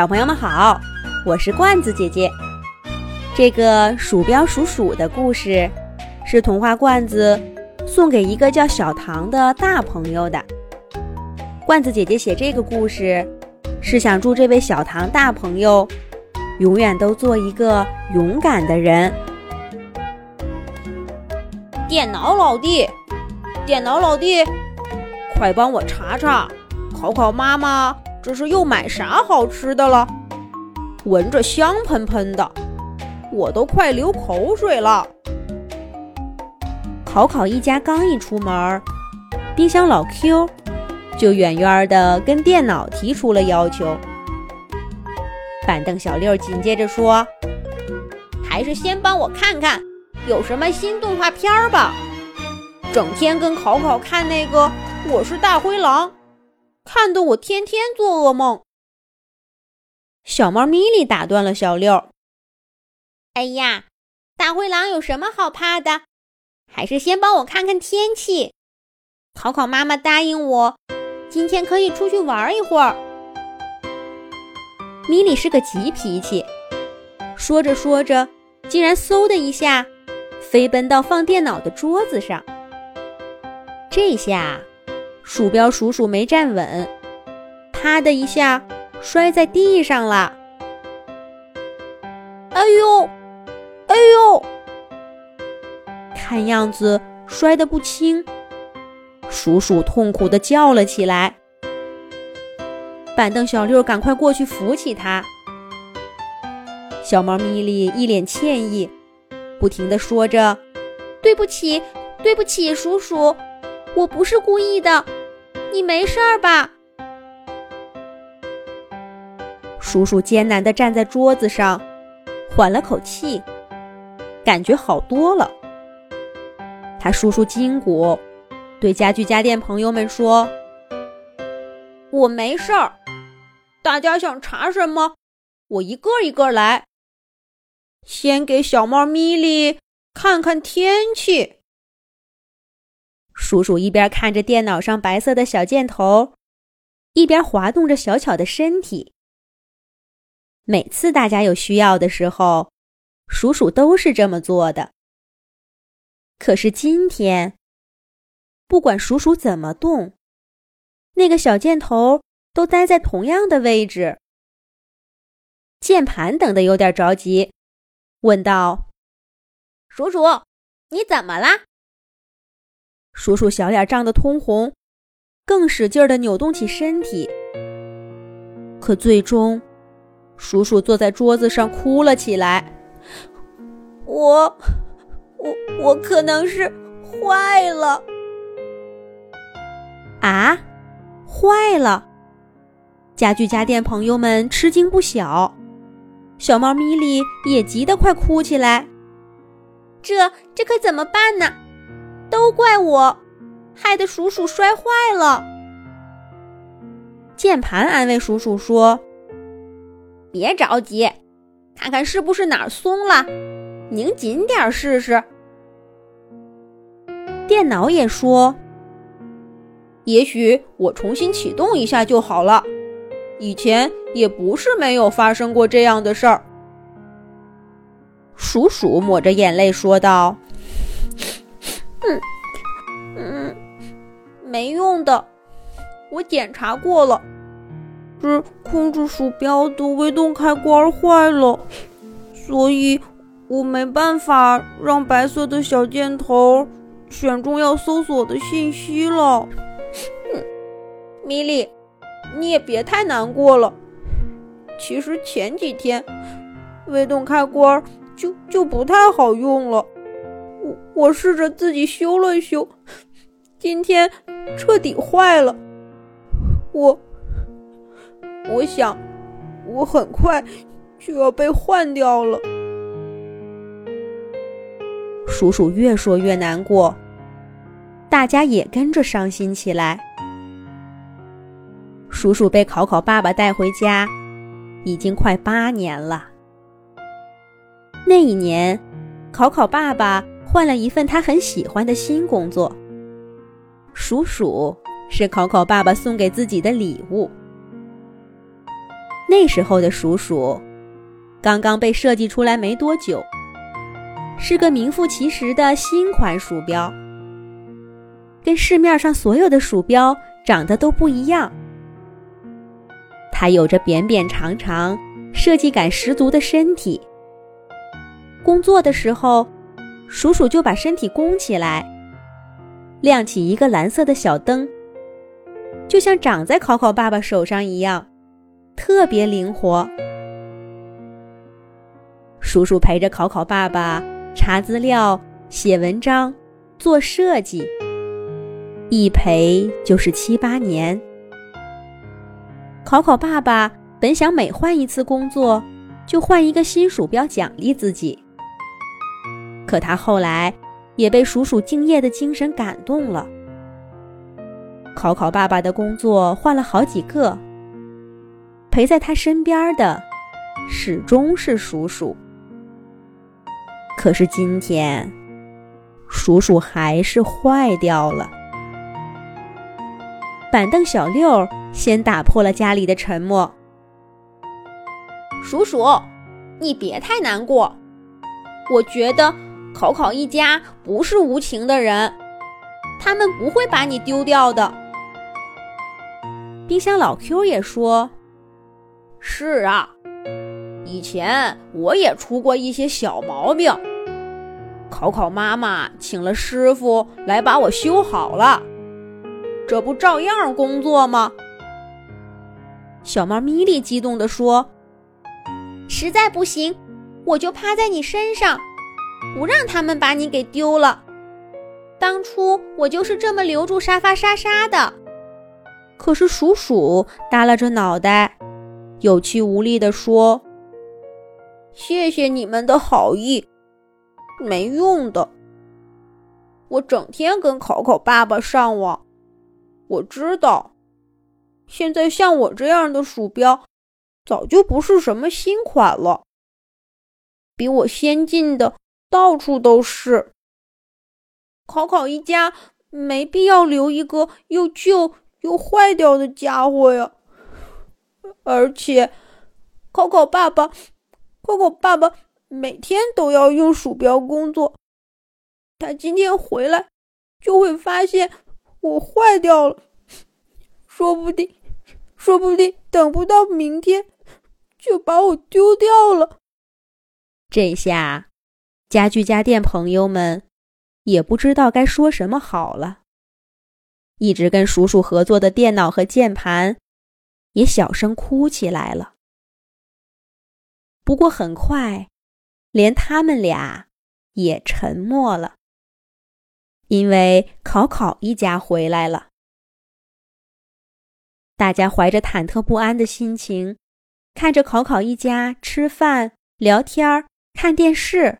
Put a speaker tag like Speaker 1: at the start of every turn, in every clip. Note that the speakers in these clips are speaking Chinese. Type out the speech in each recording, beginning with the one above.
Speaker 1: 小朋友们好，我是罐子姐姐。这个鼠标鼠鼠的故事，是童话罐子送给一个叫小唐的大朋友的。罐子姐姐写这个故事，是想祝这位小唐大朋友永远都做一个勇敢的人。
Speaker 2: 电脑老弟，电脑老弟，快帮我查查，考考妈妈。这是又买啥好吃的了？闻着香喷喷的，我都快流口水了。
Speaker 1: 考考一家刚一出门，冰箱老 Q 就远远的跟电脑提出了要求。板凳小六紧接着说：“
Speaker 2: 还是先帮我看看有什么新动画片吧，整天跟考考看那个《我是大灰狼》。”看得我天天做噩梦。
Speaker 1: 小猫咪咪打断了小六：“
Speaker 3: 哎呀，大灰狼有什么好怕的？还是先帮我看看天气。考考妈妈答应我，今天可以出去玩一会儿。”
Speaker 1: 咪咪是个急脾气，说着说着，竟然嗖的一下飞奔到放电脑的桌子上。这下。鼠标鼠鼠没站稳，啪的一下摔在地上了。
Speaker 2: 哎呦，哎呦！
Speaker 1: 看样子摔得不轻，鼠鼠痛苦地叫了起来。板凳小六赶快过去扶起他。小猫咪咪一脸歉意，不停地说着：“
Speaker 3: 对不起，对不起，鼠鼠，我不是故意的。”你没事儿吧？
Speaker 1: 叔叔艰难地站在桌子上，缓了口气，感觉好多了。他舒舒筋骨，对家具家电朋友们说：“
Speaker 2: 我没事儿，大家想查什么，我一个一个来。先给小猫咪咪看看天气。”
Speaker 1: 叔叔一边看着电脑上白色的小箭头，一边滑动着小巧的身体。每次大家有需要的时候，叔叔都是这么做的。可是今天，不管叔叔怎么动，那个小箭头都待在同样的位置。键盘等得有点着急，问道：“
Speaker 3: 叔叔，你怎么啦？”
Speaker 1: 叔叔小脸涨得通红，更使劲地扭动起身体。可最终，叔叔坐在桌子上哭了起来。
Speaker 2: 我，我，我可能是坏了。
Speaker 1: 啊，坏了！家具家电朋友们吃惊不小，小猫咪咪也急得快哭起来。
Speaker 3: 这，这可怎么办呢？都怪我，害得鼠鼠摔坏了。
Speaker 1: 键盘安慰鼠鼠说：“
Speaker 2: 别着急，看看是不是哪儿松了，拧紧点试试。”
Speaker 1: 电脑也说：“
Speaker 2: 也许我重新启动一下就好了。以前也不是没有发生过这样的事儿。”
Speaker 1: 鼠鼠抹着眼泪说道。
Speaker 2: 嗯嗯，没用的，我检查过了，是控制鼠标的微动开关坏了，所以我没办法让白色的小箭头选中要搜索的信息了。米莉，你也别太难过了。其实前几天微动开关就就不太好用了。我试着自己修了修，今天彻底坏了。我我想，我很快就要被换掉了。
Speaker 1: 叔叔越说越难过，大家也跟着伤心起来。叔叔被考考爸爸带回家，已经快八年了。那一年，考考爸爸。换了一份他很喜欢的新工作。鼠鼠是考考爸爸送给自己的礼物。那时候的鼠鼠，刚刚被设计出来没多久，是个名副其实的新款鼠标，跟市面上所有的鼠标长得都不一样。它有着扁扁长长、设计感十足的身体。工作的时候，鼠鼠就把身体弓起来，亮起一个蓝色的小灯，就像长在考考爸爸手上一样。特别灵活，叔叔陪着考考爸爸查资料、写文章、做设计，一陪就是七八年。考考爸爸本想每换一次工作就换一个新鼠标奖励自己，可他后来也被鼠鼠敬业的精神感动了。考考爸爸的工作换了好几个。陪在他身边的，始终是鼠鼠。可是今天，鼠鼠还是坏掉了。板凳小六先打破了家里的沉默。
Speaker 2: 鼠鼠，你别太难过。我觉得考考一家不是无情的人，他们不会把你丢掉的。
Speaker 1: 冰箱老 Q 也说。
Speaker 2: 是啊，以前我也出过一些小毛病，考考妈妈请了师傅来把我修好了，这不照样工作吗？
Speaker 1: 小猫咪莉激动地说：“
Speaker 3: 实在不行，我就趴在你身上，不让他们把你给丢了。当初我就是这么留住沙发沙沙的。”
Speaker 1: 可是鼠鼠耷拉着脑袋。有气无力地说：“
Speaker 2: 谢谢你们的好意，没用的。我整天跟考考爸爸上网，我知道，现在像我这样的鼠标，早就不是什么新款了。比我先进的到处都是。考考一家没必要留一个又旧又坏掉的家伙呀。”而且，考考爸爸，考考爸爸每天都要用鼠标工作。他今天回来，就会发现我坏掉了。说不定，说不定等不到明天，就把我丢掉了。
Speaker 1: 这下，家具家电朋友们也不知道该说什么好了。一直跟叔叔合作的电脑和键盘。也小声哭起来了。不过很快，连他们俩也沉默了，因为考考一家回来了。大家怀着忐忑不安的心情，看着考考一家吃饭、聊天、看电视。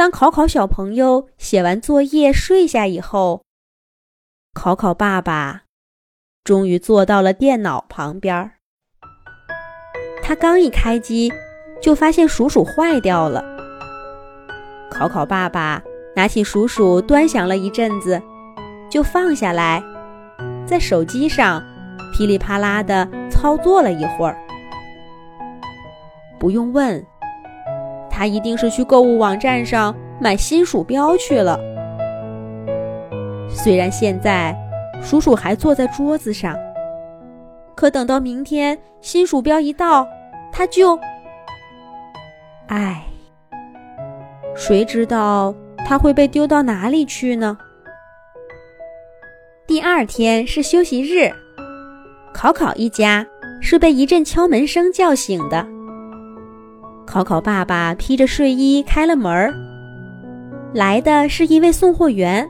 Speaker 1: 当考考小朋友写完作业睡下以后，考考爸爸。终于坐到了电脑旁边他刚一开机，就发现鼠鼠坏掉了。考考爸爸拿起鼠鼠端详了一阵子，就放下来，在手机上噼里啪啦的操作了一会儿。不用问，他一定是去购物网站上买新鼠标去了。虽然现在。鼠鼠还坐在桌子上，可等到明天新鼠标一到，他就……唉，谁知道他会被丢到哪里去呢？第二天是休息日，考考一家是被一阵敲门声叫醒的。考考爸爸披着睡衣开了门儿，来的是一位送货员。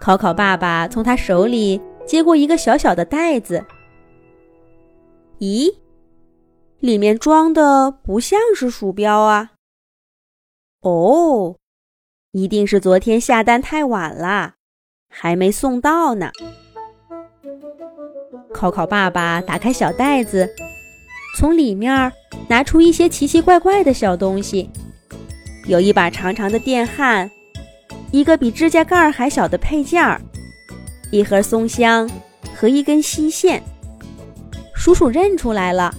Speaker 1: 考考爸爸从他手里接过一个小小的袋子，咦，里面装的不像是鼠标啊！哦，一定是昨天下单太晚了，还没送到呢。考考爸爸打开小袋子，从里面拿出一些奇奇怪怪的小东西，有一把长长的电焊。一个比指甲盖还小的配件儿，一盒松香和一根锡线。叔叔认出来了，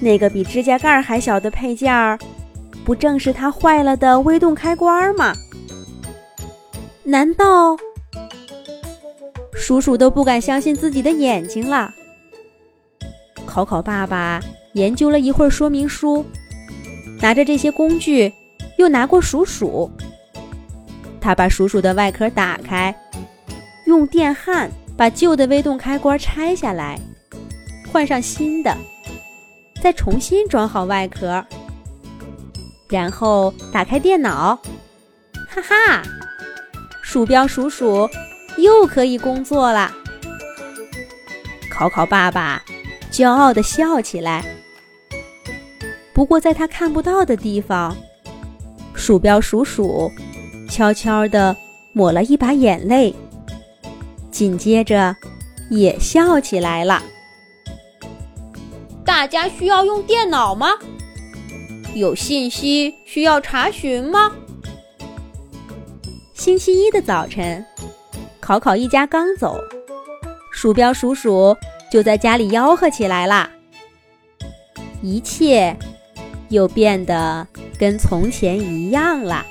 Speaker 1: 那个比指甲盖还小的配件儿，不正是他坏了的微动开关吗？难道叔叔都不敢相信自己的眼睛了？考考爸爸研究了一会儿说明书，拿着这些工具，又拿过鼠鼠。他把鼠鼠的外壳打开，用电焊把旧的微动开关拆下来，换上新的，再重新装好外壳，然后打开电脑，哈哈，鼠标鼠鼠又可以工作了。考考爸爸骄傲地笑起来。不过，在他看不到的地方，鼠标鼠鼠。悄悄地抹了一把眼泪，紧接着也笑起来了。
Speaker 2: 大家需要用电脑吗？有信息需要查询吗？
Speaker 1: 星期一的早晨，考考一家刚走，鼠标鼠鼠就在家里吆喝起来啦。一切又变得跟从前一样了。